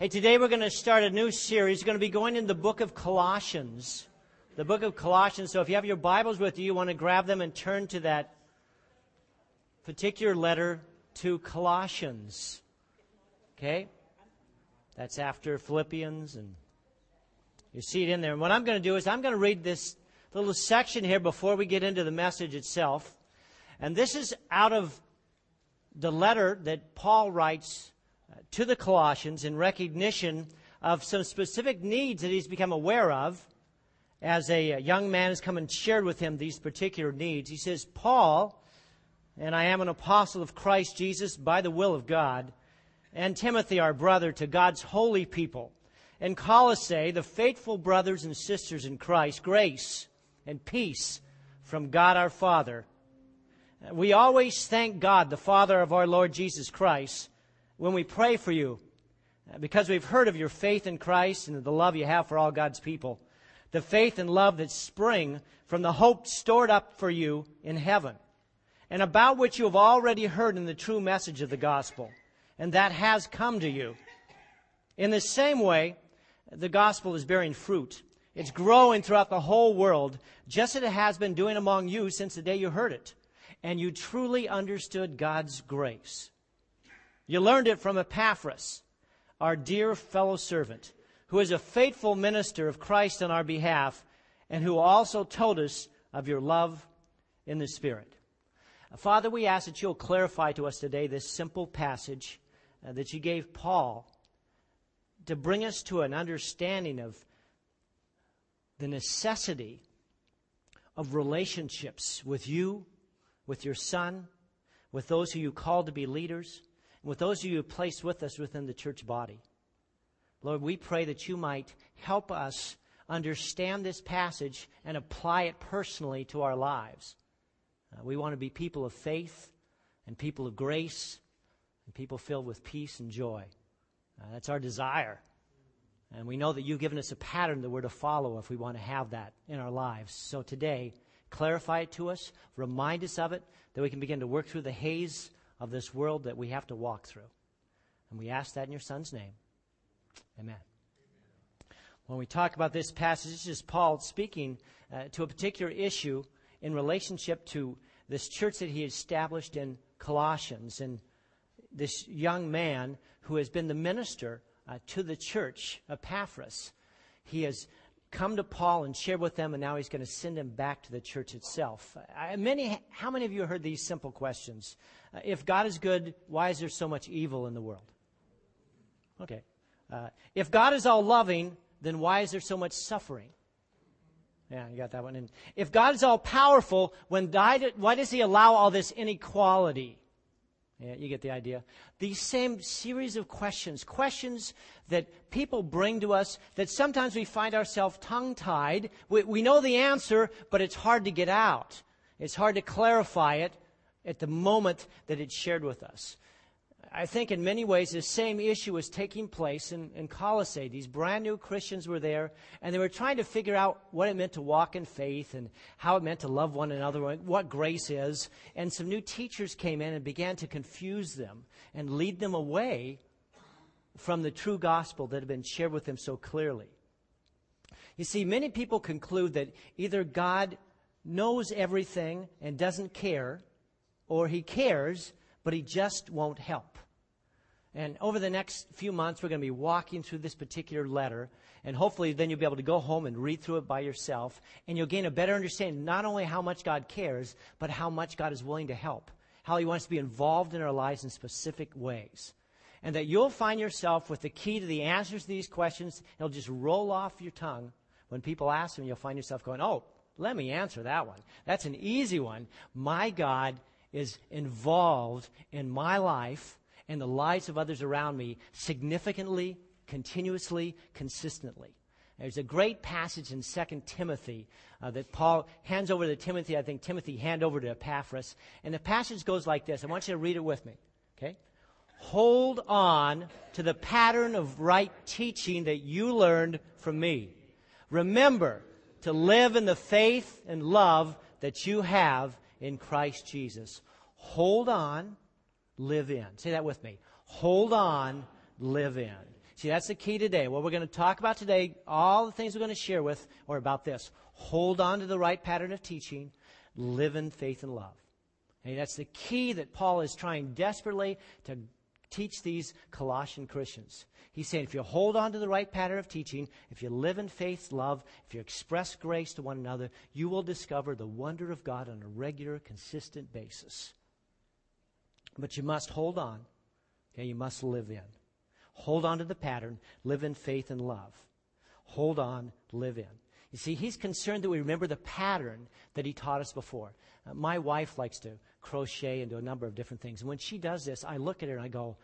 Hey, today we're going to start a new series. We're going to be going in the book of Colossians. The book of Colossians. So if you have your Bibles with you, you want to grab them and turn to that particular letter to Colossians. Okay? That's after Philippians, and you see it in there. And what I'm going to do is I'm going to read this little section here before we get into the message itself. And this is out of the letter that Paul writes Uh, to the Colossians in recognition of some specific needs that he's become aware of as a uh, young man has come and shared with him these particular needs. He says, Paul, and I am an apostle of Christ Jesus by the will of God, and Timothy, our brother, to God's holy people, and Colossae, the faithful brothers and sisters in Christ, grace and peace from God our Father. Uh, we always thank God, the Father of our Lord Jesus Christ, when we pray for you, uh, because we've heard of your faith in Christ and the love you have for all God's people. The faith and love that spring from the hope stored up for you in heaven, and about which you have already heard in the true message of the gospel and that has come to you. In the same way, the gospel is bearing fruit. It's growing throughout the whole world, just as it has been doing among you since the day you heard it. And you truly understood God's grace. You learned it from Epaphras, our dear fellow servant, who is a faithful minister of Christ on our behalf, and who also told us of your love in the Spirit. Father, we ask that you'll clarify to us today this simple passage uh, that you gave Paul to bring us to an understanding of the necessity of relationships with you, with your son, with those who you called to be leaders, and with those of you placed with us within the church body. Lord, we pray that you might help us understand this passage and apply it personally to our lives. Uh, we want to be people of faith and people of grace and people filled with peace and joy. Uh, that's our desire. And we know that you've given us a pattern that we're to follow if we want to have that in our lives. So today, clarify it to us, remind us of it, that we can begin to work through the haze of this world that we have to walk through. And we ask that in your Son's name. Amen. When we talk about this passage, this is Paul speaking uh, to a particular issue in relationship to this church that he established in Colossians. And this young man who has been the minister uh, to the church, Epaphras. He has come to Paul and shared with them, and now he's going to send him back to the church itself. I, many, how many of you heard these simple questions? Uh, if God is good, why is there so much evil in the world? Okay. Uh, if God is all loving, then why is there so much suffering? Yeah, you got that one. And if God is all powerful, when died, why does He allow all this inequality? Yeah, you get the idea. These same series of questions, questions that people bring to us that sometimes we find ourselves tongue tied. We, we know the answer, but it's hard to get out. It's hard to clarify it at the moment that it's shared with us. I think in many ways the same issue was taking place in, in Colossae. These brand new Christians were there, and they were trying to figure out what it meant to walk in faith and how it meant to love one another, what grace is. And some new teachers came in and began to confuse them and lead them away from the true gospel that had been shared with them so clearly. You see, many people conclude that either God knows everything and doesn't care, or he cares but he just won't help. And over the next few months, we're going to be walking through this particular letter. And hopefully, then you'll be able to go home and read through it by yourself. And you'll gain a better understanding not only how much God cares, but how much God is willing to help. How He wants to be involved in our lives in specific ways. And that you'll find yourself with the key to the answers to these questions. It'll just roll off your tongue. When people ask them, you'll find yourself going, Oh, let me answer that one. That's an easy one. My God is involved in my life and the lives of others around me significantly, continuously, consistently. There's a great passage in 2 Timothy uh, that Paul hands over to Timothy. I think Timothy hand over to Epaphras. And the passage goes like this. I want you to read it with me. Okay? Hold on to the pattern of right teaching that you learned from me. Remember to live in the faith and love that you have in Christ Jesus. Hold on, live in. Say that with me. Hold on, live in. See, that's the key today. What we're going to talk about today, all the things we're going to share with, are about this. Hold on to the right pattern of teaching, live in faith and love. Okay, that's the key that Paul is trying desperately to teach these Colossian Christians. He's saying if you hold on to the right pattern of teaching, if you live in faith, love, if you express grace to one another, you will discover the wonder of God on a regular, consistent basis. But you must hold on. Okay, you must live in. Hold on to the pattern, live in faith and love. Hold on, live in. You see, he's concerned that we remember the pattern that he taught us before. Uh, my wife likes to crochet and do a number of different things. And when she does this, I look at her and I go,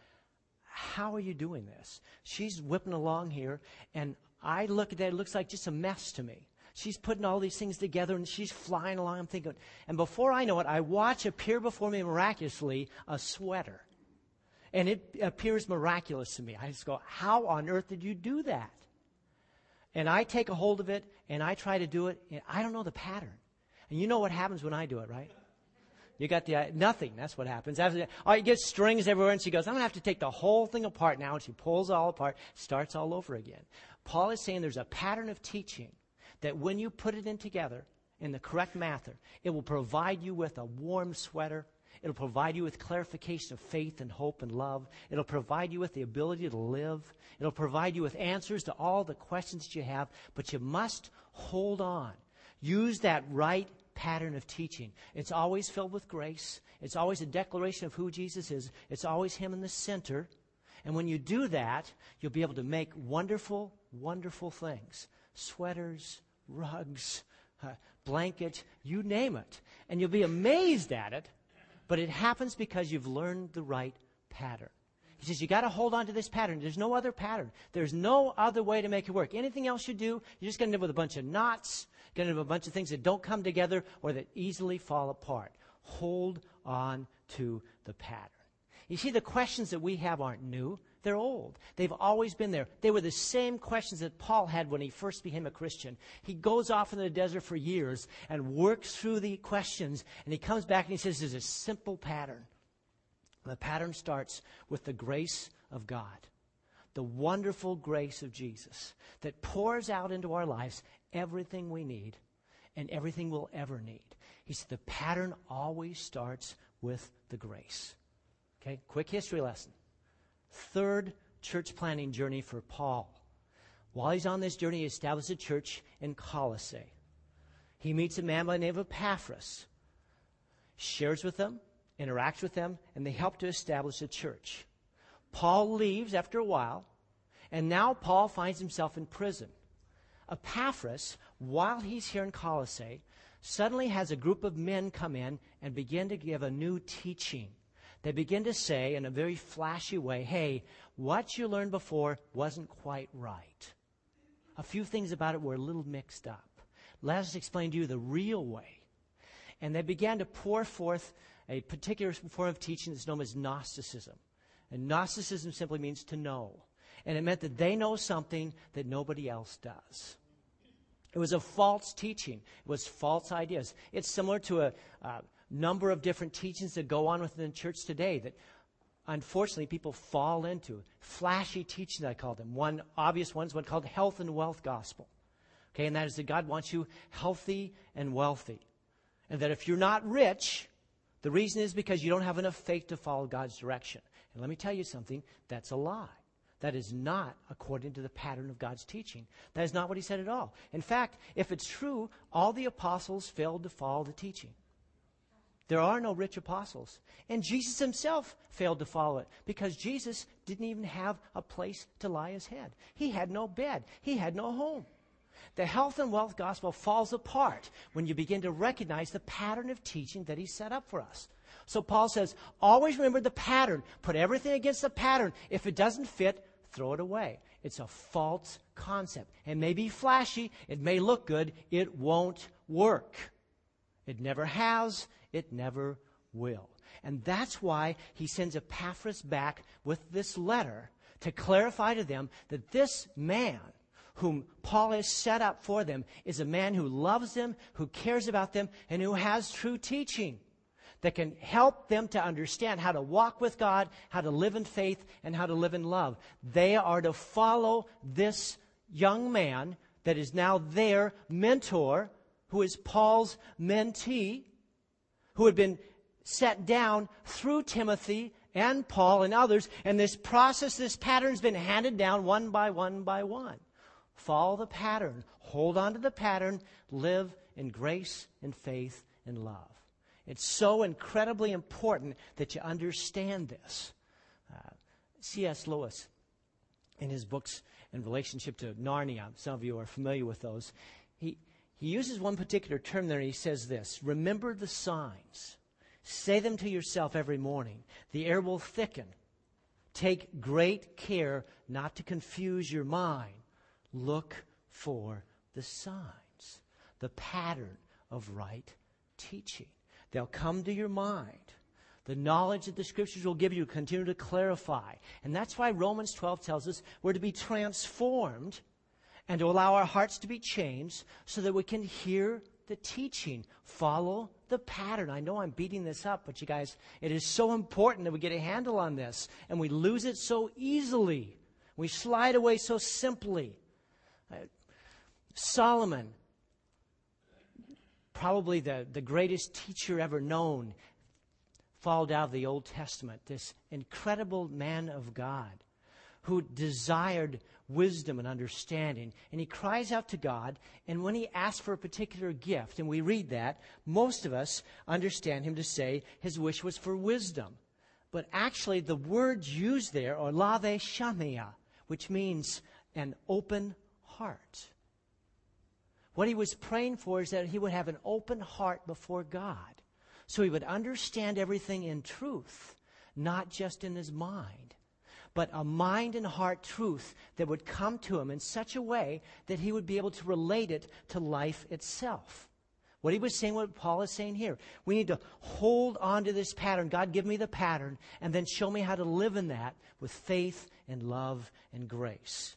How are you doing this? She's whipping along here, and I look at that, it looks like just a mess to me. She's putting all these things together and she's flying along. I'm thinking, and before I know it, I watch appear before me miraculously a sweater. And it appears miraculous to me. I just go, How on earth did you do that? And I take a hold of it and I try to do it, and I don't know the pattern. And you know what happens when I do it, right? You got the nothing. That's what happens. After oh, you get strings everywhere, and she goes, "I'm gonna have to take the whole thing apart now." And she pulls all apart, starts all over again. Paul is saying there's a pattern of teaching that when you put it in together in the correct method, it will provide you with a warm sweater. It'll provide you with clarification of faith and hope and love. It'll provide you with the ability to live. It'll provide you with answers to all the questions that you have. But you must hold on. Use that right pattern of teaching. It's always filled with grace. It's always a declaration of who Jesus is. It's always Him in the center. And when you do that, you'll be able to make wonderful, wonderful things sweaters, rugs, uh, blankets, you name it. And you'll be amazed at it, but it happens because you've learned the right pattern. He says, you got to hold on to this pattern. There's no other pattern. There's no other way to make it work. Anything else you do, you're just going to end up with a bunch of knots going to have a bunch of things that don't come together or that easily fall apart. Hold on to the pattern. You see, the questions that we have aren't new. They're old. They've always been there. They were the same questions that Paul had when he first became a Christian. He goes off in the desert for years and works through the questions, and he comes back and he says there's a simple pattern. The pattern starts with the grace of God, the wonderful grace of Jesus that pours out into our lives everything we need and everything we'll ever need. He said the pattern always starts with the grace. Okay, quick history lesson. Third church planting journey for Paul. While he's on this journey, he establishes a church in Colossae. He meets a man by the name of Epaphras, shares with them, interacts with them, and they help to establish a church. Paul leaves after a while, and now Paul finds himself in prison. Epaphras, while he's here in Colossae, suddenly has a group of men come in and begin to give a new teaching. They begin to say in a very flashy way, hey, what you learned before wasn't quite right. A few things about it were a little mixed up. Let us explain to you the real way. And they began to pour forth a particular form of teaching that's known as Gnosticism. And Gnosticism simply means to know. And it meant that they know something that nobody else does. It was a false teaching. It was false ideas. It's similar to a, a number of different teachings that go on within the church today that unfortunately people fall into. Flashy teaching, I call them. One obvious one is one called health and wealth gospel. Okay, and that is that God wants you healthy and wealthy. And that if you're not rich, the reason is because you don't have enough faith to follow God's direction. And let me tell you something, that's a lie. That is not according to the pattern of God's teaching. That is not what he said at all. In fact, if it's true, all the apostles failed to follow the teaching. There are no rich apostles. And Jesus himself failed to follow it because Jesus didn't even have a place to lie his head. He had no bed, he had no home. The health and wealth gospel falls apart when you begin to recognize the pattern of teaching that he set up for us. So Paul says, always remember the pattern. Put everything against the pattern. If it doesn't fit, throw it away. It's a false concept. It may be flashy, it may look good, it won't work. It never has, it never will. And that's why he sends Epaphras back with this letter to clarify to them that this man whom Paul has set up for them is a man who loves them, who cares about them, and who has true teaching. That can help them to understand how to walk with God, how to live in faith, and how to live in love. They are to follow this young man that is now their mentor, who is Paul's mentee, who had been set down through Timothy and Paul and others. And this process, this pattern has been handed down one by one by one. Follow the pattern. Hold on to the pattern. Live in grace and faith and love. It's so incredibly important that you understand this. Uh, C.S. Lewis, in his books in relationship to Narnia, some of you are familiar with those, he, he uses one particular term there and he says this Remember the signs. Say them to yourself every morning. The air will thicken. Take great care not to confuse your mind. Look for the signs, the pattern of right teaching. They'll come to your mind. The knowledge that the scriptures will give you continue to clarify. And that's why Romans 12 tells us we're to be transformed and to allow our hearts to be changed so that we can hear the teaching, follow the pattern. I know I'm beating this up, but you guys, it is so important that we get a handle on this and we lose it so easily. We slide away so simply. Uh, Solomon probably the, the greatest teacher ever known, followed out of the Old Testament, this incredible man of God who desired wisdom and understanding. And he cries out to God, and when he asks for a particular gift, and we read that, most of us understand him to say his wish was for wisdom. But actually, the words used there are lev shomea, which means an open heart. What he was praying for is that he would have an open heart before God. So he would understand everything in truth, not just in his mind, but a mind and heart truth that would come to him in such a way that he would be able to relate it to life itself. What he was saying, what Paul is saying here. We need to hold on to this pattern. God, give me the pattern, and then show me how to live in that with faith and love and grace.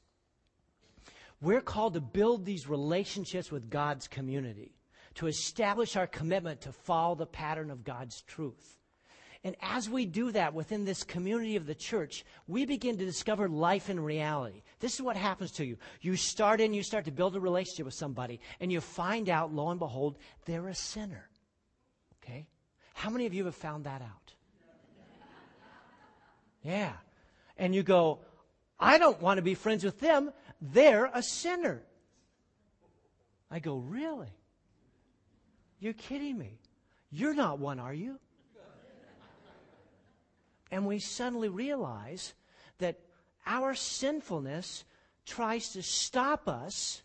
We're called to build these relationships with God's community, to establish our commitment to follow the pattern of God's truth. And as we do that within this community of the church, we begin to discover life in reality. This is what happens to you. You start in, you start to build a relationship with somebody, and you find out, lo and behold, they're a sinner. Okay? How many of you have found that out? Yeah. And you go, I don't want to be friends with them they're a sinner. I go, Really? You're kidding me. You're not one, are you? And we suddenly realize that our sinfulness tries to stop us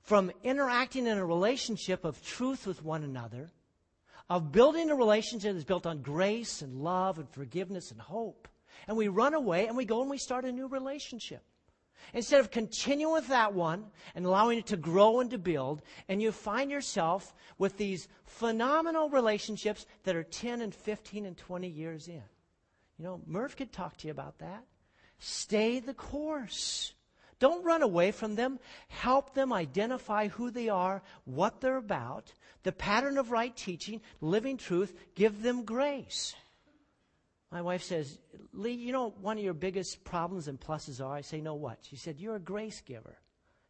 from interacting in a relationship of truth with one another, of building a relationship that's built on grace and love and forgiveness and hope. And we run away and we go and we start a new relationship. Instead of continuing with that one and allowing it to grow and to build, and you find yourself with these phenomenal relationships that are 10 and 15 and 20 years in. You know, Merv could talk to you about that. Stay the course. Don't run away from them. Help them identify who they are, what they're about, the pattern of right teaching, living truth. Give them grace. My wife says, Lee, you know one of your biggest problems and pluses are? I say, no, what? She said, you're a grace giver.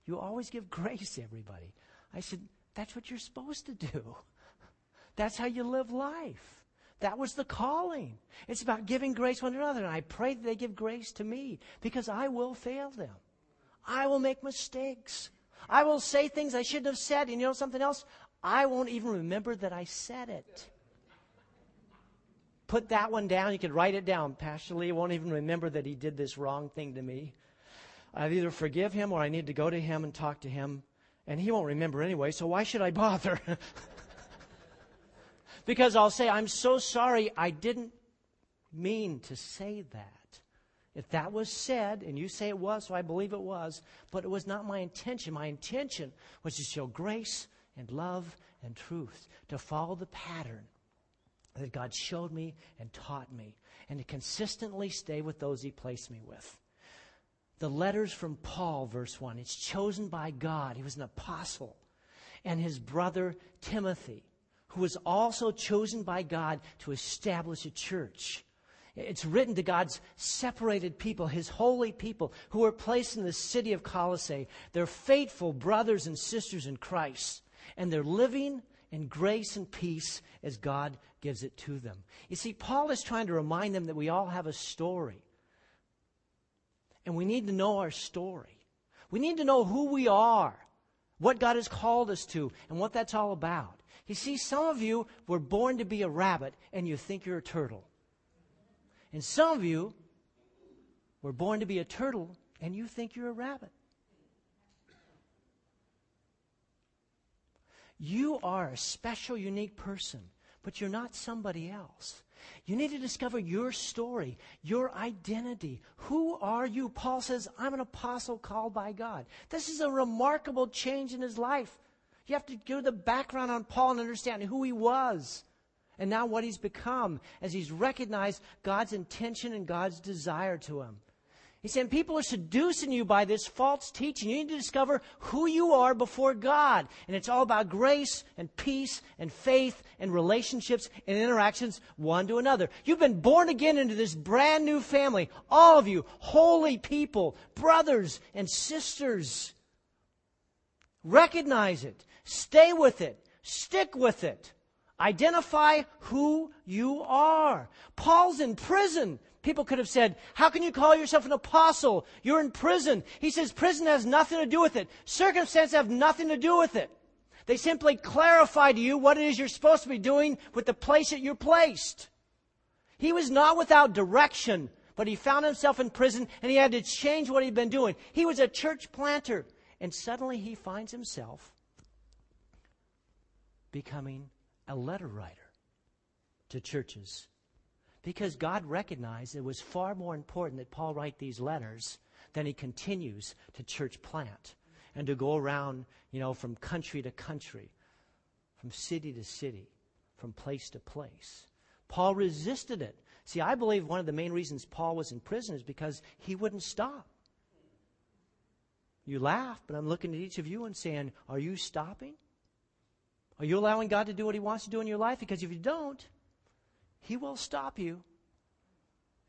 You always give grace to everybody. I said, that's what you're supposed to do. That's how you live life. That was the calling. It's about giving grace one another. And I pray that they give grace to me because I will fail them. I will make mistakes. I will say things I shouldn't have said. And you know something else? I won't even remember that I said it put that one down. You could write it down. Pastor Lee won't even remember that he did this wrong thing to me. I either forgive him or I need to go to him and talk to him. And he won't remember anyway, so why should I bother? because I'll say, I'm so sorry, I didn't mean to say that. If that was said, and you say it was, so I believe it was, but it was not my intention. My intention was to show grace and love and truth, to follow the pattern that God showed me and taught me, and to consistently stay with those He placed me with. The letters from Paul, verse 1, it's chosen by God. He was an apostle. And his brother Timothy, who was also chosen by God to establish a church. It's written to God's separated people, his holy people, who are placed in the city of Colossae. They're faithful brothers and sisters in Christ, and they're living in grace and peace as God gives it to them. You see, Paul is trying to remind them that we all have a story. And we need to know our story. We need to know who we are, what God has called us to, and what that's all about. You see, some of you were born to be a rabbit and you think you're a turtle. And some of you were born to be a turtle and you think you're a rabbit. You are a special, unique person, but you're not somebody else. You need to discover your story, your identity. Who are you? Paul says, I'm an apostle called by God. This is a remarkable change in his life. You have to go to the background on Paul and understand who he was and now what he's become as he's recognized God's intention and God's desire to him. He said, people are seducing you by this false teaching. You need to discover who you are before God. And it's all about grace and peace and faith and relationships and interactions one to another. You've been born again into this brand new family. All of you, holy people, brothers and sisters. Recognize it. Stay with it. Stick with it. Identify who you are. Paul's in prison. People could have said, How can you call yourself an apostle? You're in prison. He says, Prison has nothing to do with it. Circumstances have nothing to do with it. They simply clarify to you what it is you're supposed to be doing with the place that you're placed. He was not without direction, but he found himself in prison and he had to change what he'd been doing. He was a church planter, and suddenly he finds himself becoming a letter writer to churches because God recognized it was far more important that Paul write these letters than he continues to church plant and to go around, you know, from country to country, from city to city, from place to place. Paul resisted it. See, I believe one of the main reasons Paul was in prison is because he wouldn't stop. You laugh, but I'm looking at each of you and saying, Are you stopping? Are you allowing God to do what He wants to do in your life? Because if you don't, He will stop you.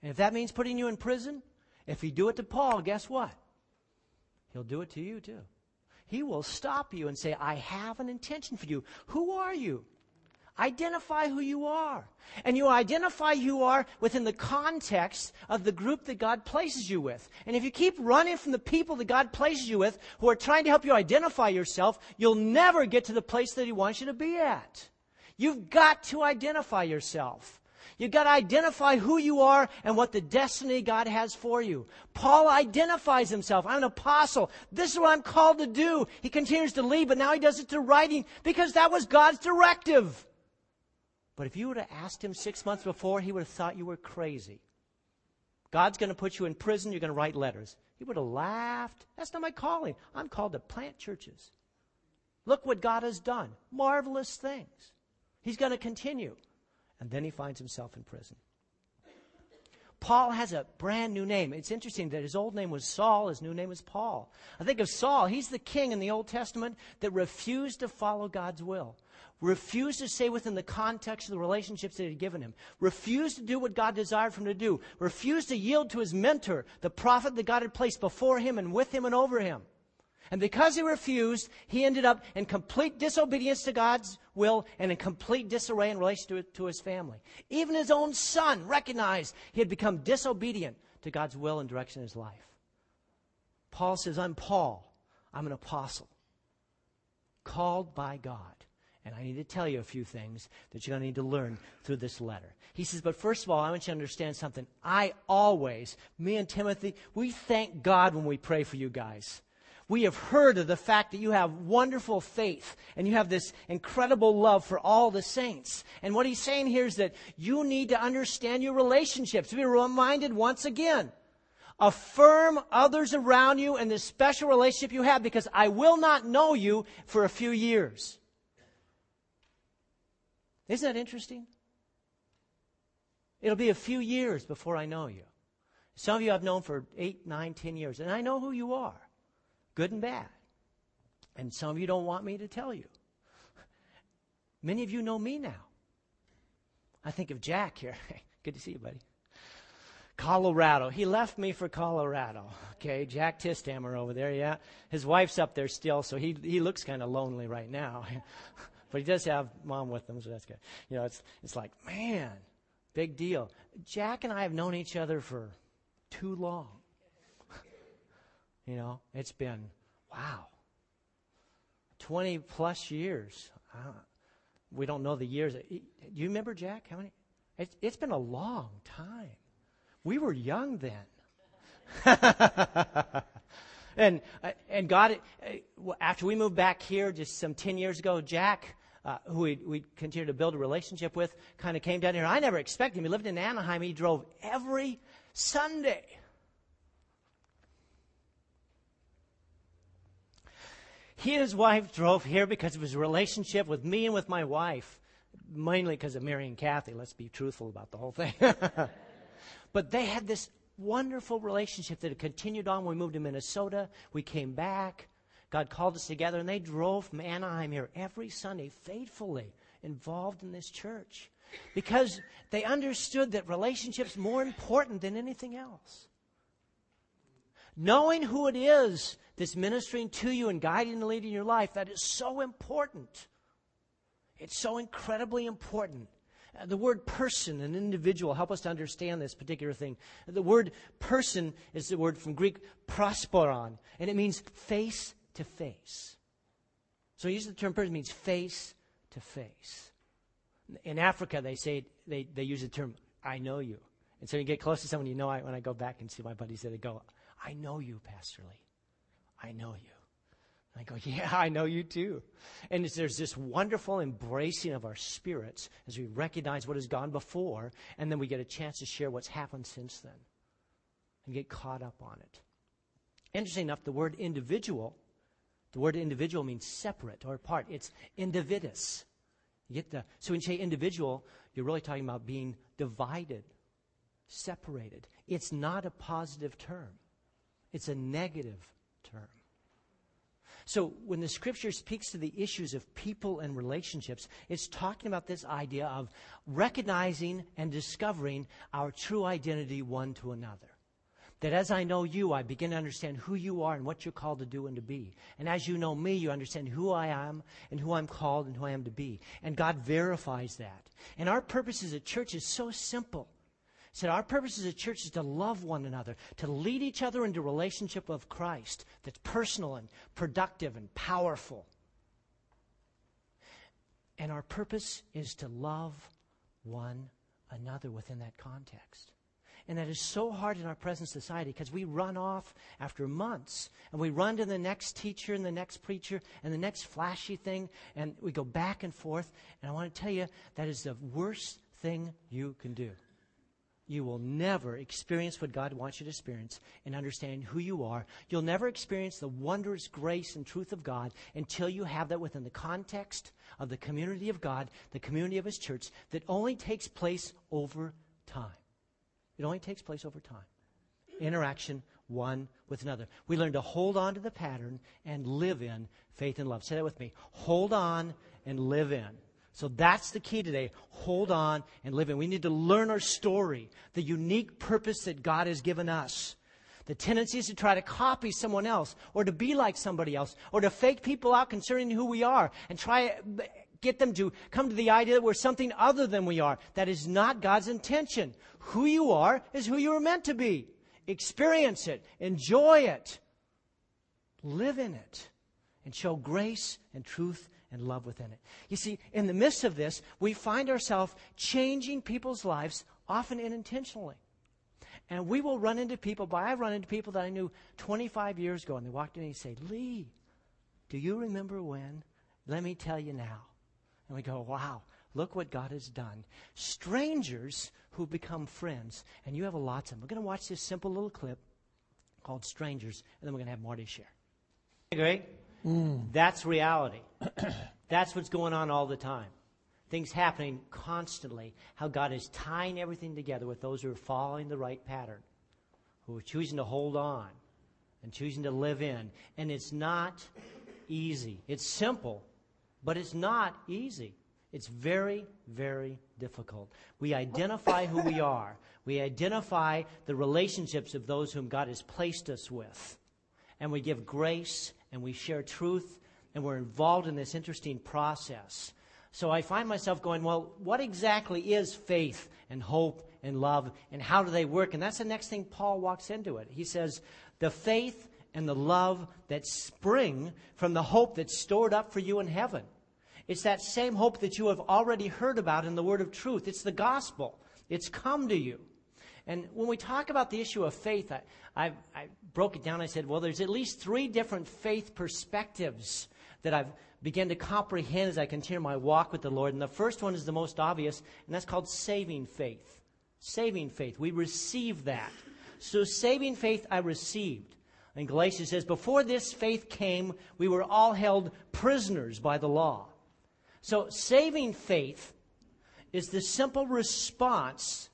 And if that means putting you in prison, if He do it to Paul, guess what? He'll do it to you too. He will stop you and say, I have an intention for you. Who are you? Identify who you are. And you identify who you are within the context of the group that God places you with. And if you keep running from the people that God places you with who are trying to help you identify yourself, you'll never get to the place that He wants you to be at. You've got to identify yourself. You've got to identify who you are and what the destiny God has for you. Paul identifies himself. I'm an apostle. This is what I'm called to do. He continues to lead, but now he does it to writing because that was God's directive. But if you would have asked him six months before, he would have thought you were crazy. God's going to put you in prison, you're going to write letters. He would have laughed. That's not my calling. I'm called to plant churches. Look what God has done. Marvelous things. He's going to continue. And then he finds himself in prison. Paul has a brand new name. It's interesting that his old name was Saul, his new name is Paul. I think of Saul, he's the king in the Old Testament that refused to follow God's will refused to stay within the context of the relationships that he had given him, refused to do what God desired for him to do, refused to yield to his mentor, the prophet that God had placed before him and with him and over him. And because he refused, he ended up in complete disobedience to God's will and in complete disarray in relation to, to his family. Even his own son recognized he had become disobedient to God's will and direction in his life. Paul says, I'm Paul. I'm an apostle, called by God. And I need to tell you a few things that you're going to need to learn through this letter. He says, but first of all, I want you to understand something. I always, me and Timothy, we thank God when we pray for you guys. We have heard of the fact that you have wonderful faith and you have this incredible love for all the saints. And what he's saying here is that you need to understand your relationships. Be reminded once again. Affirm others around you and this special relationship you have because I will not know you for a few years. Isn't that interesting? It'll be a few years before I know you. Some of you I've known for eight, nine, ten years, and I know who you are, good and bad. And some of you don't want me to tell you. Many of you know me now. I think of Jack here. Good to see you, buddy. Colorado. He left me for Colorado. Okay, Jack Tistammer over there, yeah. His wife's up there still, so he he looks kind of lonely right now. but he does have mom with him, so that's good. You know, it's it's like, man, big deal. Jack and I have known each other for too long. You know, it's been wow. 20 plus years. Uh, we don't know the years. Do you remember, Jack? How many? It's, it's been a long time. We were young then. and uh, and God, uh, after we moved back here, just some ten years ago, Jack, uh, who we we continued to build a relationship with, kind of came down here. I never expected him. He lived in Anaheim. He drove every Sunday. He and his wife drove here because of his relationship with me and with my wife, mainly because of Mary and Kathy. Let's be truthful about the whole thing. but they had this wonderful relationship that had continued on. We moved to Minnesota. We came back. God called us together, and they drove from Anaheim here every Sunday, faithfully involved in this church because they understood that relationships more important than anything else. Knowing who it is that's ministering to you and guiding and leading your life, that is so important. It's so incredibly important. Uh, the word person, an individual, help us to understand this particular thing. The word person is the word from Greek prosopon, and it means face to face. So use the term person means face to face. In Africa, they say they, they use the term "I know you," and so you get close to someone you know. I, when I go back and see my buddies, they go, "I know you, Pastor Lee." I know you. And I go, yeah, I know you too. And there's this wonderful embracing of our spirits as we recognize what has gone before, and then we get a chance to share what's happened since then and get caught up on it. Interesting enough, the word individual, the word individual means separate or apart. It's individus. You get the, so when you say individual, you're really talking about being divided, separated. It's not a positive term. It's a negative term. So when the scripture speaks to the issues of people and relationships, it's talking about this idea of recognizing and discovering our true identity one to another. That as I know you, I begin to understand who you are and what you're called to do and to be. And as you know me, you understand who I am and who I'm called and who I am to be. And God verifies that. And our purpose as a church is so simple said our purpose as a church is to love one another, to lead each other into relationship of Christ that's personal and productive and powerful. And our purpose is to love one another within that context. And that is so hard in our present society because we run off after months and we run to the next teacher and the next preacher and the next flashy thing and we go back and forth. And I want to tell you that is the worst thing you can do you will never experience what God wants you to experience and understand who you are. You'll never experience the wondrous grace and truth of God until you have that within the context of the community of God, the community of His church, that only takes place over time. It only takes place over time. Interaction one with another. We learn to hold on to the pattern and live in faith and love. Say that with me. Hold on and live in. So that's the key today. Hold on and live in. We need to learn our story, the unique purpose that God has given us. The tendency is to try to copy someone else or to be like somebody else or to fake people out concerning who we are and try get them to come to the idea that we're something other than we are. That is not God's intention. Who you are is who you are meant to be. Experience it, enjoy it, live in it, and show grace and truth and love within it. You see, in the midst of this, we find ourselves changing people's lives, often unintentionally. And we will run into people, but I've run into people that I knew 25 years ago, and they walked in and say, Lee, do you remember when? Let me tell you now. And we go, wow, look what God has done. Strangers who become friends, and you have a lot of them. We're going to watch this simple little clip called Strangers, and then we're going to have Marty share. Great? Mm. That's reality. That's what's going on all the time. Things happening constantly. How God is tying everything together with those who are following the right pattern, who are choosing to hold on and choosing to live in. And it's not easy. It's simple, but it's not easy. It's very, very difficult. We identify who we are. We identify the relationships of those whom God has placed us with. And we give grace and we share truth and we're involved in this interesting process. So I find myself going, well, what exactly is faith and hope and love and how do they work? And that's the next thing Paul walks into it. He says, the faith and the love that spring from the hope that's stored up for you in heaven. It's that same hope that you have already heard about in the word of truth. It's the gospel. It's come to you. And when we talk about the issue of faith, I, I, I broke it down. I said, well, there's at least three different faith perspectives that I've begun to comprehend as I continue my walk with the Lord. And the first one is the most obvious, and that's called saving faith. Saving faith. We receive that. So saving faith I received. And Galatians says, before this faith came, we were all held prisoners by the law. So saving faith is the simple response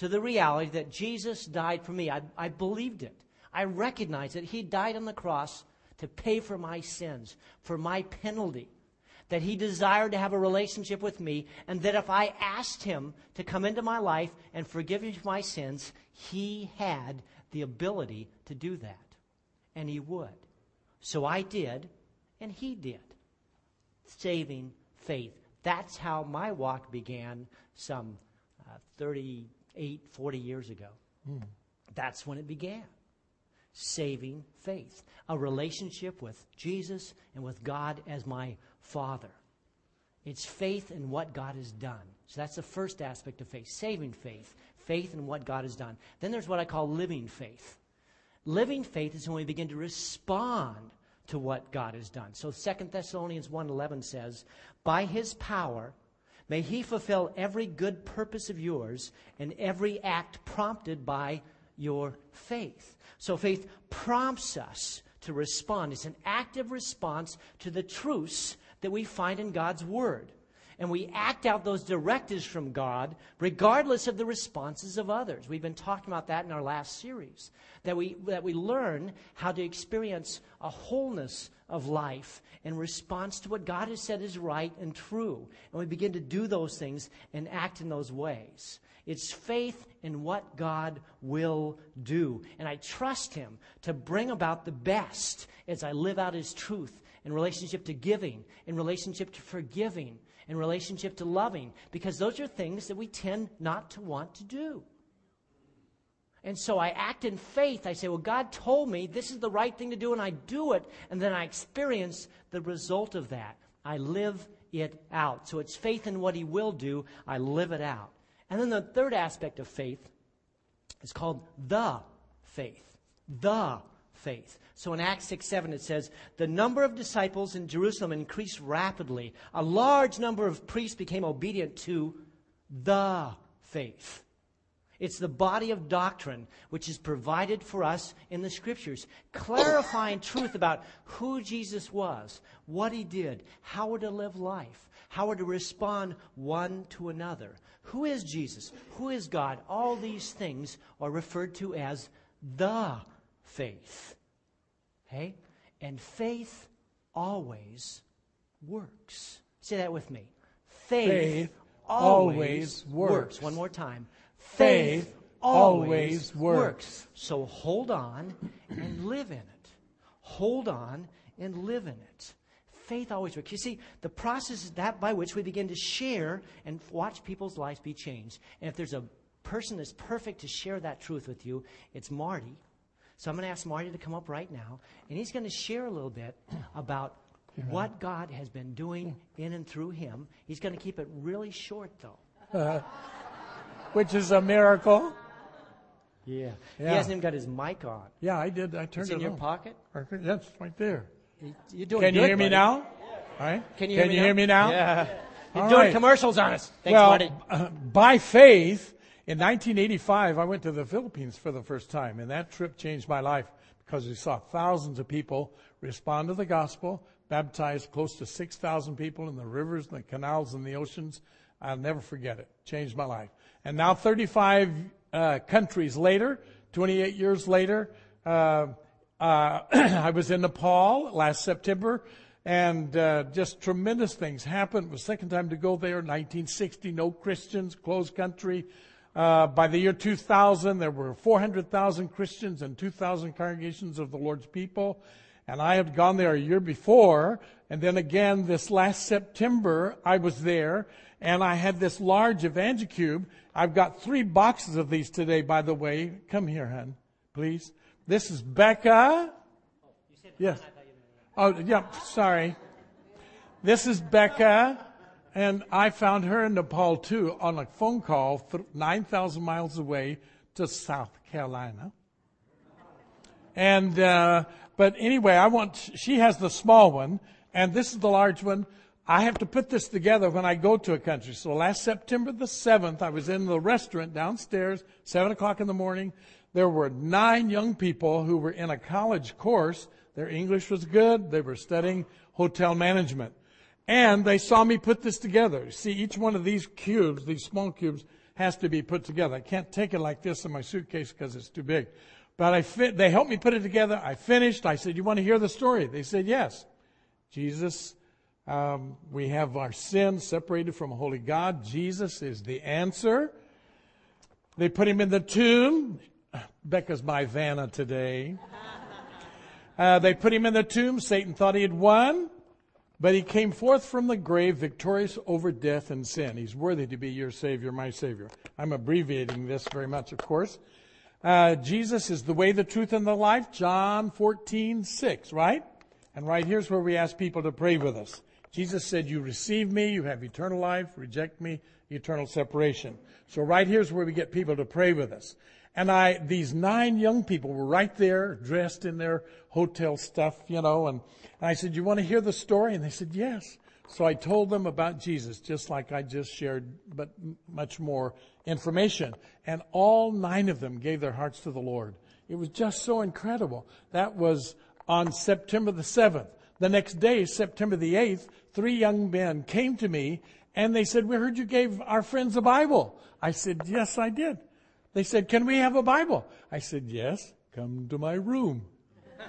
to the reality that Jesus died for me. I, I believed it. I recognized that He died on the cross to pay for my sins, for my penalty. That He desired to have a relationship with me, and that if I asked Him to come into my life and forgive me for my sins, He had the ability to do that. And He would. So I did, and He did. Saving faith. That's how my walk began some uh, 38, 40 years ago. Mm. That's when it began. Saving faith. A relationship with Jesus and with God as my Father. It's faith in what God has done. So that's the first aspect of faith saving faith, faith in what God has done. Then there's what I call living faith. Living faith is when we begin to respond to what God has done. So 2 Thessalonians 1:11 says, "By his power may he fulfill every good purpose of yours and every act prompted by your faith." So faith prompts us to respond. It's an active response to the truths that we find in God's word and we act out those directives from God regardless of the responses of others. We've been talking about that in our last series. That we, that we learn how to experience a wholeness of life in response to what God has said is right and true. And we begin to do those things and act in those ways. It's faith in what God will do. And I trust Him to bring about the best as I live out His truth in relationship to giving, in relationship to forgiving, in relationship to loving, because those are things that we tend not to want to do. And so I act in faith. I say, well, God told me this is the right thing to do, and I do it, and then I experience the result of that. I live it out. So it's faith in what He will do, I live it out. And then the third aspect of faith is called the faith. The faith. So in Acts 6 7, it says, The number of disciples in Jerusalem increased rapidly. A large number of priests became obedient to the faith. It's the body of doctrine which is provided for us in the scriptures, clarifying truth about who Jesus was, what he did, how we're to live life, how we're to respond one to another. Who is Jesus? Who is God? All these things are referred to as the faith. Okay? And faith always works. Say that with me. Faith, faith always, always works. works. One more time. Faith, always, works. So hold on and live in it. Hold on and live in it. Faith always works. You see, the process is that by which we begin to share and watch people's lives be changed. And if there's a person that's perfect to share that truth with you, it's Marty. So I'm going to ask Marty to come up right now, and he's going to share a little bit about what God has been doing in and through him. He's going to keep it really short, though. Uh, which is a miracle. Yeah. yeah. He hasn't even got his mic on. Yeah, I did. I turned it. it's it in your pocket? Yes, right there. You're doing Can you hear buddy. me now? All right. Can you, Can hear, me you hear me now? Yeah. You're All doing right. commercials on us. Thanks, well, Marty. Uh, by faith, in 1985, I went to the Philippines for the first time, and that trip changed my life because we saw thousands of people respond to the gospel, baptized close to 6,000 people in the rivers and the canals and the oceans. I'll never forget it. Changed my life. And now 35 uh, countries later, 28 years later, uh, uh, I was in Nepal last September and uh, just tremendous things happened. It was second time to go there, 1960, no Christians, closed country. Uh, by the year 2000, there were 400,000 Christians and 2,000 congregations of the Lord's people. And I had gone there a year before, and then again this last September, I was there, and I had this large EvangeCube. I've got three boxes of these today, by the way. Come here, hon, please. This is Becca. Yes. Oh, yeah, sorry. This is Becca, and I found her in Nepal too on a phone call 9,000 miles away to South Carolina. And, uh, but anyway, I want, she has the small one, and this is the large one. I have to put this together when I go to a country. So last September the 7th, I was in the restaurant downstairs, 7 o'clock in the morning. There were nine young people who were in a college course. Their English was good. They were studying hotel management. And they saw me put this together. See, each one of these cubes, these small cubes, has to be put together. I can't take it like this in my suitcase because it's too big. But I fit, they helped me put it together. I finished. I said, you want to hear the story? They said, yes. Jesus, um, we have our sin separated from a holy God. Jesus is the answer. They put him in the tomb. Becca's my Vanna today. Uh, they put him in the tomb. Satan thought he had won, but he came forth from the grave victorious over death and sin. He's worthy to be your Savior, my Savior. I'm abbreviating this very much, of course. Uh, Jesus is the way, the truth, and the life. John 14, 6, right? And right here's where we ask people to pray with us. Jesus said, you receive me, you have eternal life, reject me, eternal separation. So right here's where we get people to pray with us. And I, these nine young people were right there, dressed in their hotel stuff, you know, and, and I said, you want to hear the story? And they said, yes. So I told them about Jesus, just like I just shared, but much more information. And all nine of them gave their hearts to the Lord. It was just so incredible. That was on September the 7th. The next day, September the 8th, three young men came to me and they said, we heard you gave our friends a Bible. I said, yes, I did. They said, can we have a Bible? I said, yes, come to my room.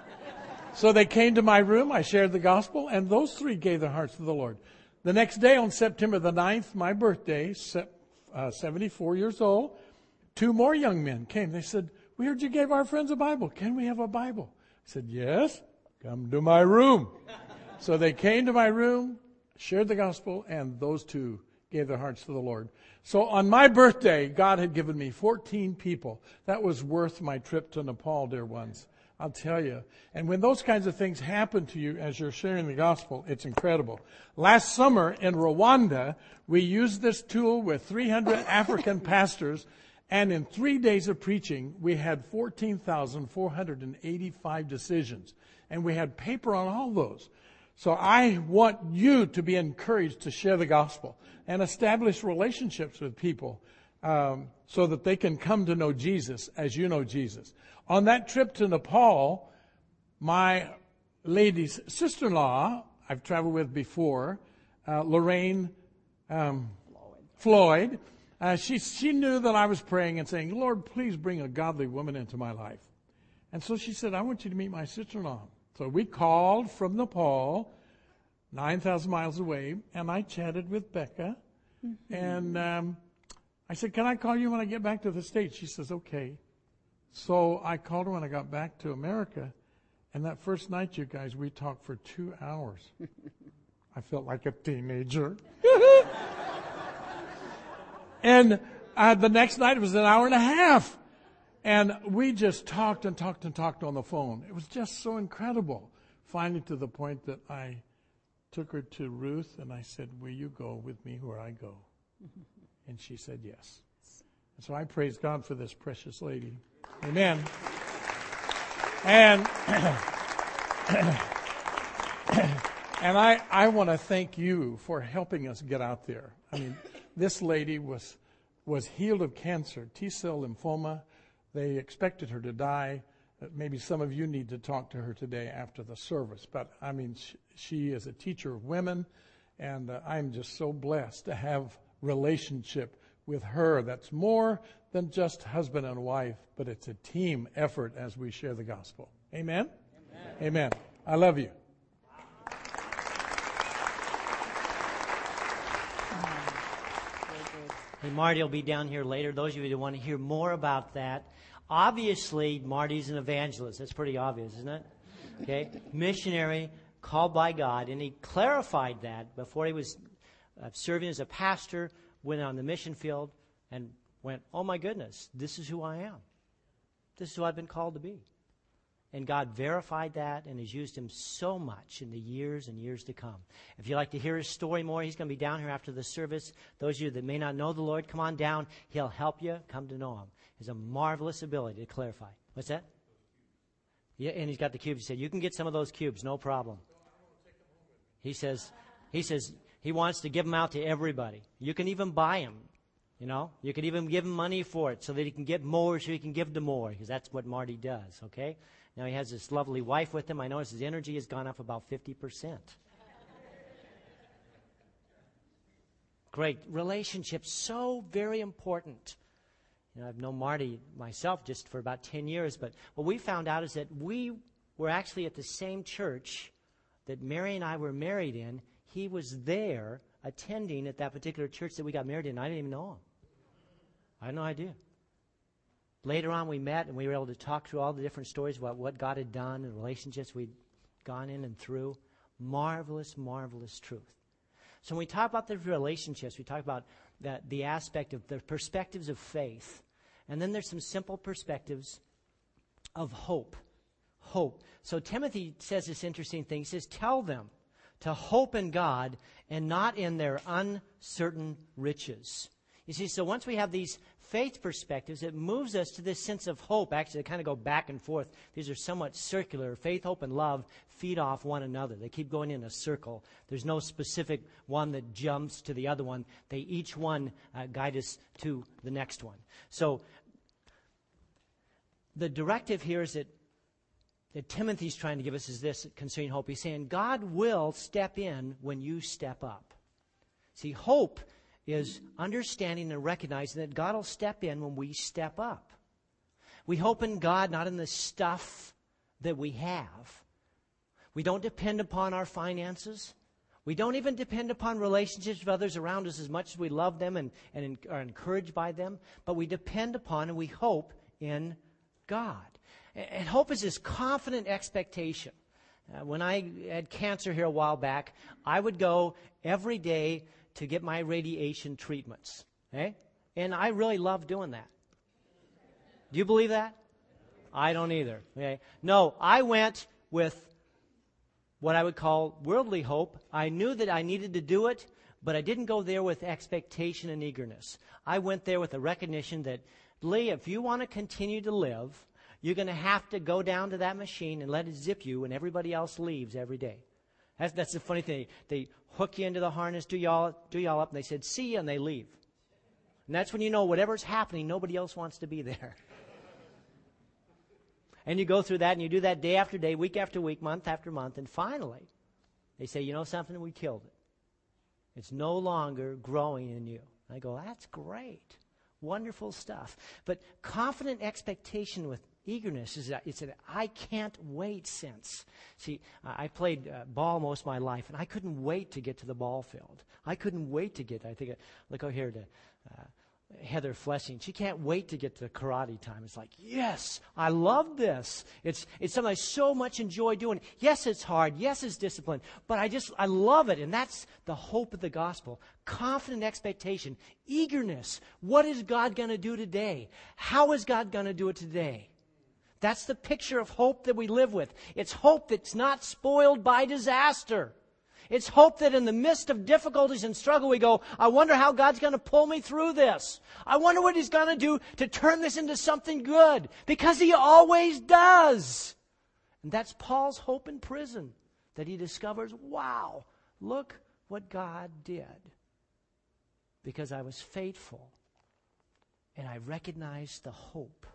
So they came to my room, I shared the gospel, and those three gave their hearts to the Lord. The next day, on September the 9th, my birthday, uh, 74 years old, two more young men came. They said, We heard you gave our friends a Bible. Can we have a Bible? I said, Yes, come to my room. so they came to my room, shared the gospel, and those two gave their hearts to the Lord. So on my birthday, God had given me 14 people. That was worth my trip to Nepal, dear ones. I'll tell you. And when those kinds of things happen to you as you're sharing the gospel, it's incredible. Last summer in Rwanda, we used this tool with 300 African pastors, and in three days of preaching, we had 14,485 decisions. And we had paper on all those. So I want you to be encouraged to share the gospel and establish relationships with people um, so that they can come to know Jesus as you know Jesus. On that trip to Nepal, my lady's sister-in-law, I've traveled with before, uh, Lorraine um, Floyd, uh, she, she knew that I was praying and saying, Lord, please bring a godly woman into my life. And so she said, I want you to meet my sister-in-law. So we called from Nepal, 9,000 miles away, and I chatted with Becca. Mm-hmm. And um, I said, Can I call you when I get back to the States? She says, Okay. So I called her when I got back to America. And that first night, you guys, we talked for two hours. I felt like a teenager. and uh, the next night, it was an hour and a half. And we just talked and talked and talked on the phone. It was just so incredible. Finally, to the point that I took her to Ruth and I said, Will you go with me where I go? And she said yes. And so I praise God for this precious lady. Amen. And and I, I want to thank you for helping us get out there. I mean, this lady was was healed of cancer, T cell lymphoma. They expected her to die. Uh, maybe some of you need to talk to her today after the service. But I mean, she, she is a teacher of women, and uh, I'm just so blessed to have relationship with her that's more than just husband and wife, but it's a team effort as we share the gospel. Amen? Amen. Amen. I love you. Marty will be down here later. Those of you that want to hear more about that. Obviously, Marty's an evangelist. That's pretty obvious, isn't it? Okay? Missionary, called by God. And he clarified that before he was uh, serving as a pastor, went on the mission field, and went, Oh my goodness, this is who I am. This is who I've been called to be. And God verified that and has used him so much in the years and years to come. If you'd like to hear his story more, he's going to be down here after the service. Those of you that may not know the Lord, come on down. He'll help you come to know him. He has a marvelous ability to clarify. What's that? Yeah, and he's got the cubes. He said, You can get some of those cubes, no problem. He says, he says he wants to give them out to everybody. You can even buy them. You know, you can even give him money for it so that he can get more, so he can give to more, because that's what Marty does. Okay. Now he has this lovely wife with him. I notice his energy has gone up about fifty percent. Great relationships, so very important. You know, I've known Marty myself just for about 10 years, but what we found out is that we were actually at the same church that Mary and I were married in. He was there attending at that particular church that we got married in. I didn't even know him. I had no idea. Later on, we met and we were able to talk through all the different stories about what God had done and relationships we'd gone in and through. Marvelous, marvelous truth. So when we talk about the relationships, we talk about the, the aspect of the perspectives of faith. And then there's some simple perspectives of hope. Hope. So Timothy says this interesting thing. He says, Tell them to hope in God and not in their uncertain riches. You see, so once we have these faith perspectives, it moves us to this sense of hope. Actually, they kind of go back and forth. These are somewhat circular. Faith, hope, and love feed off one another. They keep going in a circle. There's no specific one that jumps to the other one. They each one uh, guide us to the next one. So, the directive here is that that Timothy's trying to give us is this concerning hope. He's saying God will step in when you step up. See, hope is understanding and recognizing that God will step in when we step up. We hope in God, not in the stuff that we have. We don't depend upon our finances. We don't even depend upon relationships with others around us as much as we love them and, and are encouraged by them, but we depend upon and we hope in God. And hope is this confident expectation. Uh, when I had cancer here a while back, I would go every day to get my radiation treatments. Okay? And I really love doing that. Do you believe that? I don't either. Okay? No, I went with what I would call worldly hope. I knew that I needed to do it, but I didn't go there with expectation and eagerness. I went there with a recognition that, Lee, if you want to continue to live, you're going to have to go down to that machine and let it zip you when everybody else leaves every day. That's, that's the funny thing. They hook you into the harness, do y'all, do y'all up, and they said, see you, and they leave. And that's when you know whatever's happening, nobody else wants to be there. and you go through that, and you do that day after day, week after week, month after month, and finally, they say, you know something? We killed it. It's no longer growing in you. And I go, that's great. Wonderful stuff. But confident expectation with eagerness is that it's an I can't wait sense. See, I played uh, ball most of my life, and I couldn't wait to get to the ball field. I couldn't wait to get. I think, uh, look over here to uh, Heather Flessing. She can't wait to get to karate time. It's like, yes, I love this. It's it's something I so much enjoy doing. Yes, it's hard. Yes, it's discipline, but I just I love it, and that's the hope of the gospel. Confident expectation, eagerness. What is God going to do today? How is God going to do it today? That's the picture of hope that we live with. It's hope that's not spoiled by disaster. It's hope that in the midst of difficulties and struggle, we go, I wonder how God's going to pull me through this. I wonder what He's going to do to turn this into something good. Because He always does. And that's Paul's hope in prison. That he discovers, wow, look what God did. Because I was faithful. And I recognized the hope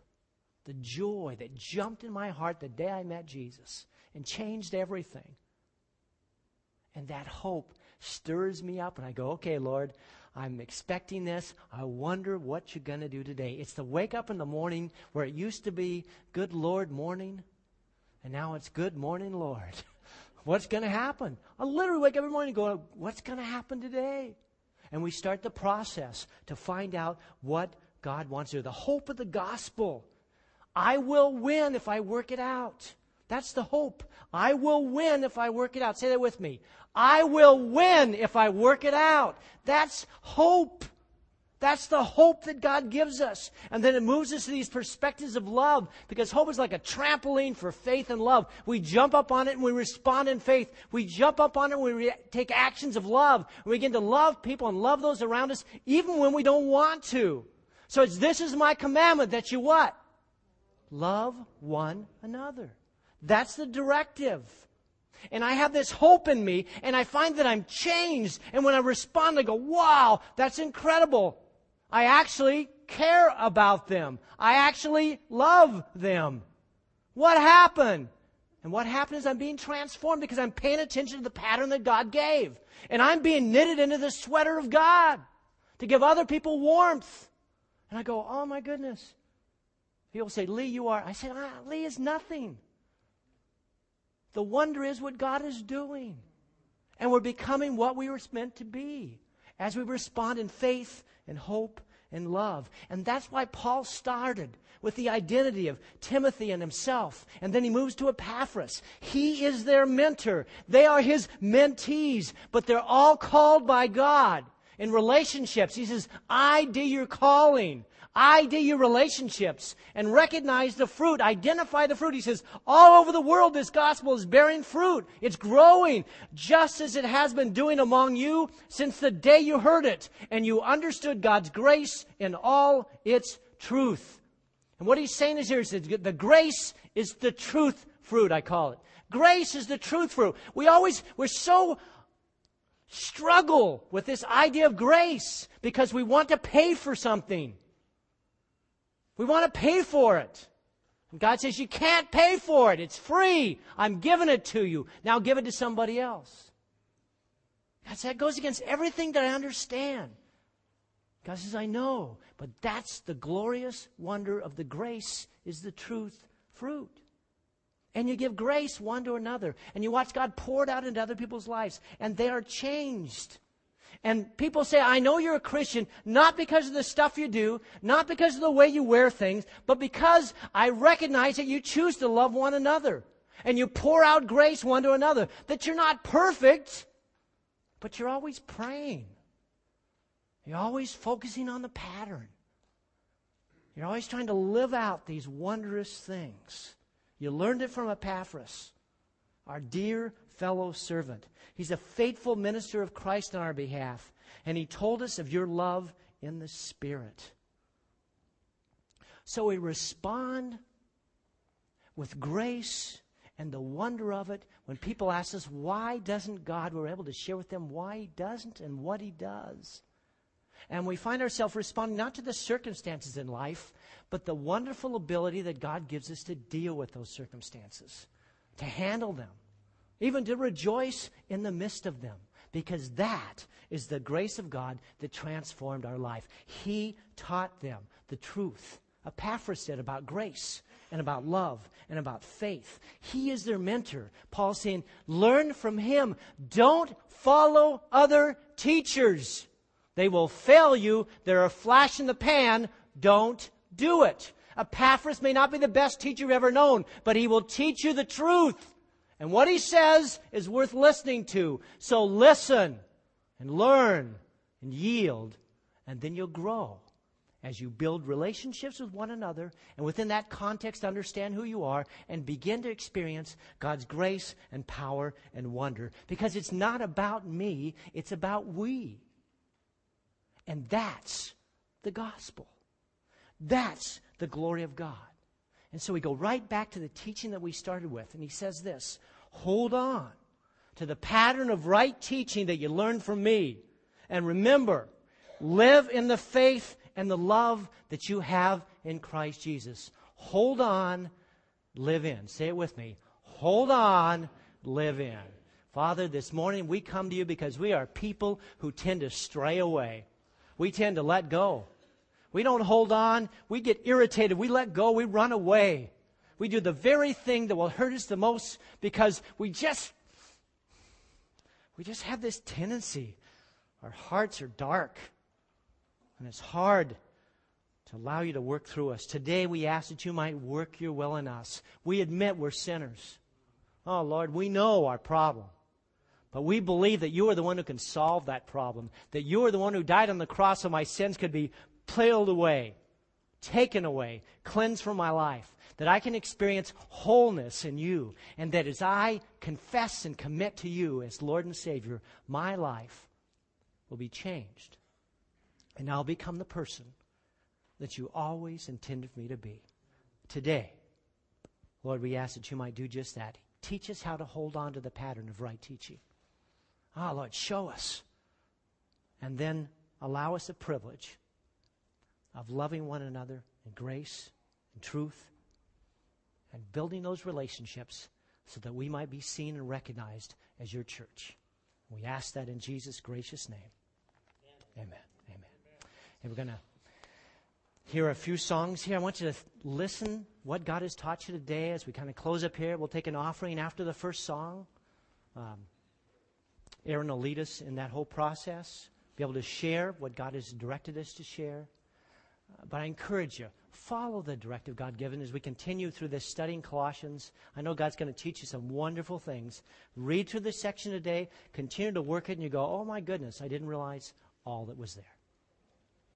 the joy that jumped in my heart the day I met Jesus and changed everything. And that hope stirs me up, and I go, okay, Lord, I'm expecting this. I wonder what you're going to do today. It's the wake up in the morning where it used to be good Lord morning, and now it's good morning, Lord. what's going to happen? I literally wake up every morning and go, what's going to happen today? And we start the process to find out what God wants to do. The hope of the gospel. I will win if I work it out. That's the hope. I will win if I work it out. Say that with me. I will win if I work it out. That's hope. That's the hope that God gives us. And then it moves us to these perspectives of love because hope is like a trampoline for faith and love. We jump up on it and we respond in faith. We jump up on it and we re- take actions of love. We begin to love people and love those around us even when we don't want to. So it's this is my commandment that you what? Love one another. That's the directive. And I have this hope in me, and I find that I'm changed. And when I respond, I go, wow, that's incredible. I actually care about them. I actually love them. What happened? And what happened is I'm being transformed because I'm paying attention to the pattern that God gave. And I'm being knitted into the sweater of God to give other people warmth. And I go, oh my goodness. People say, Lee, you are. I say, ah, Lee is nothing. The wonder is what God is doing. And we're becoming what we were meant to be as we respond in faith and hope and love. And that's why Paul started with the identity of Timothy and himself. And then he moves to Epaphras. He is their mentor. They are his mentees, but they're all called by God in relationships. He says, I do your calling. ID your relationships and recognize the fruit. Identify the fruit. He says, all over the world, this gospel is bearing fruit. It's growing just as it has been doing among you since the day you heard it and you understood God's grace in all its truth. And what he's saying is here, he says, the grace is the truth fruit, I call it. Grace is the truth fruit. We always, we're so struggle with this idea of grace because we want to pay for something. We want to pay for it. And God says, You can't pay for it. It's free. I'm giving it to you. Now give it to somebody else. God says, That goes against everything that I understand. God says, I know. But that's the glorious wonder of the grace is the truth fruit. And you give grace one to another. And you watch God pour it out into other people's lives. And they are changed. And people say, I know you're a Christian, not because of the stuff you do, not because of the way you wear things, but because I recognize that you choose to love one another. And you pour out grace one to another. That you're not perfect, but you're always praying. You're always focusing on the pattern. You're always trying to live out these wondrous things. You learned it from Epaphras, our dear fellow servant. He's a faithful minister of Christ on our behalf. And he told us of your love in the Spirit. So we respond with grace and the wonder of it when people ask us, why doesn't God? We're able to share with them why He doesn't and what He does. And we find ourselves responding not to the circumstances in life, but the wonderful ability that God gives us to deal with those circumstances, to handle them even to rejoice in the midst of them, because that is the grace of God that transformed our life. He taught them the truth. Epaphras said about grace and about love and about faith. He is their mentor. Paul's saying, learn from him. Don't follow other teachers. They will fail you. They're a flash in the pan. Don't do it. Epaphras may not be the best teacher you've ever known, but he will teach you the truth. And what he says is worth listening to. So listen and learn and yield, and then you'll grow as you build relationships with one another, and within that context, understand who you are and begin to experience God's grace and power and wonder. Because it's not about me, it's about we. And that's the gospel. That's the glory of God. And so we go right back to the teaching that we started with. And he says this hold on to the pattern of right teaching that you learned from me. And remember, live in the faith and the love that you have in Christ Jesus. Hold on, live in. Say it with me. Hold on, live in. Father, this morning we come to you because we are people who tend to stray away. We tend to let go. We don't hold on. We get irritated. We let go. We run away. We do the very thing that will hurt us the most because we just we just have this tendency our hearts are dark. And it's hard to allow you to work through us. Today we ask that you might work your will in us. We admit we're sinners. Oh, Lord, we know our problem. But we believe that you are the one who can solve that problem. That you are the one who died on the cross so my sins could be peeled away, taken away, cleansed from my life. That I can experience wholeness in you. And that as I confess and commit to you as Lord and Savior, my life will be changed. And I'll become the person that you always intended me to be. Today, Lord, we ask that you might do just that. Teach us how to hold on to the pattern of right teaching. Ah, Lord, show us. And then allow us the privilege of loving one another in grace and truth and building those relationships so that we might be seen and recognized as your church. We ask that in Jesus' gracious name. Amen. Amen. And we're going to hear a few songs here. I want you to listen what God has taught you today as we kind of close up here. We'll take an offering after the first song. Um, Aaron will lead us in that whole process, be able to share what God has directed us to share. But I encourage you, follow the directive God given as we continue through this studying Colossians. I know God's going to teach you some wonderful things. Read through this section today, continue to work it, and you go, oh my goodness, I didn't realize all that was there.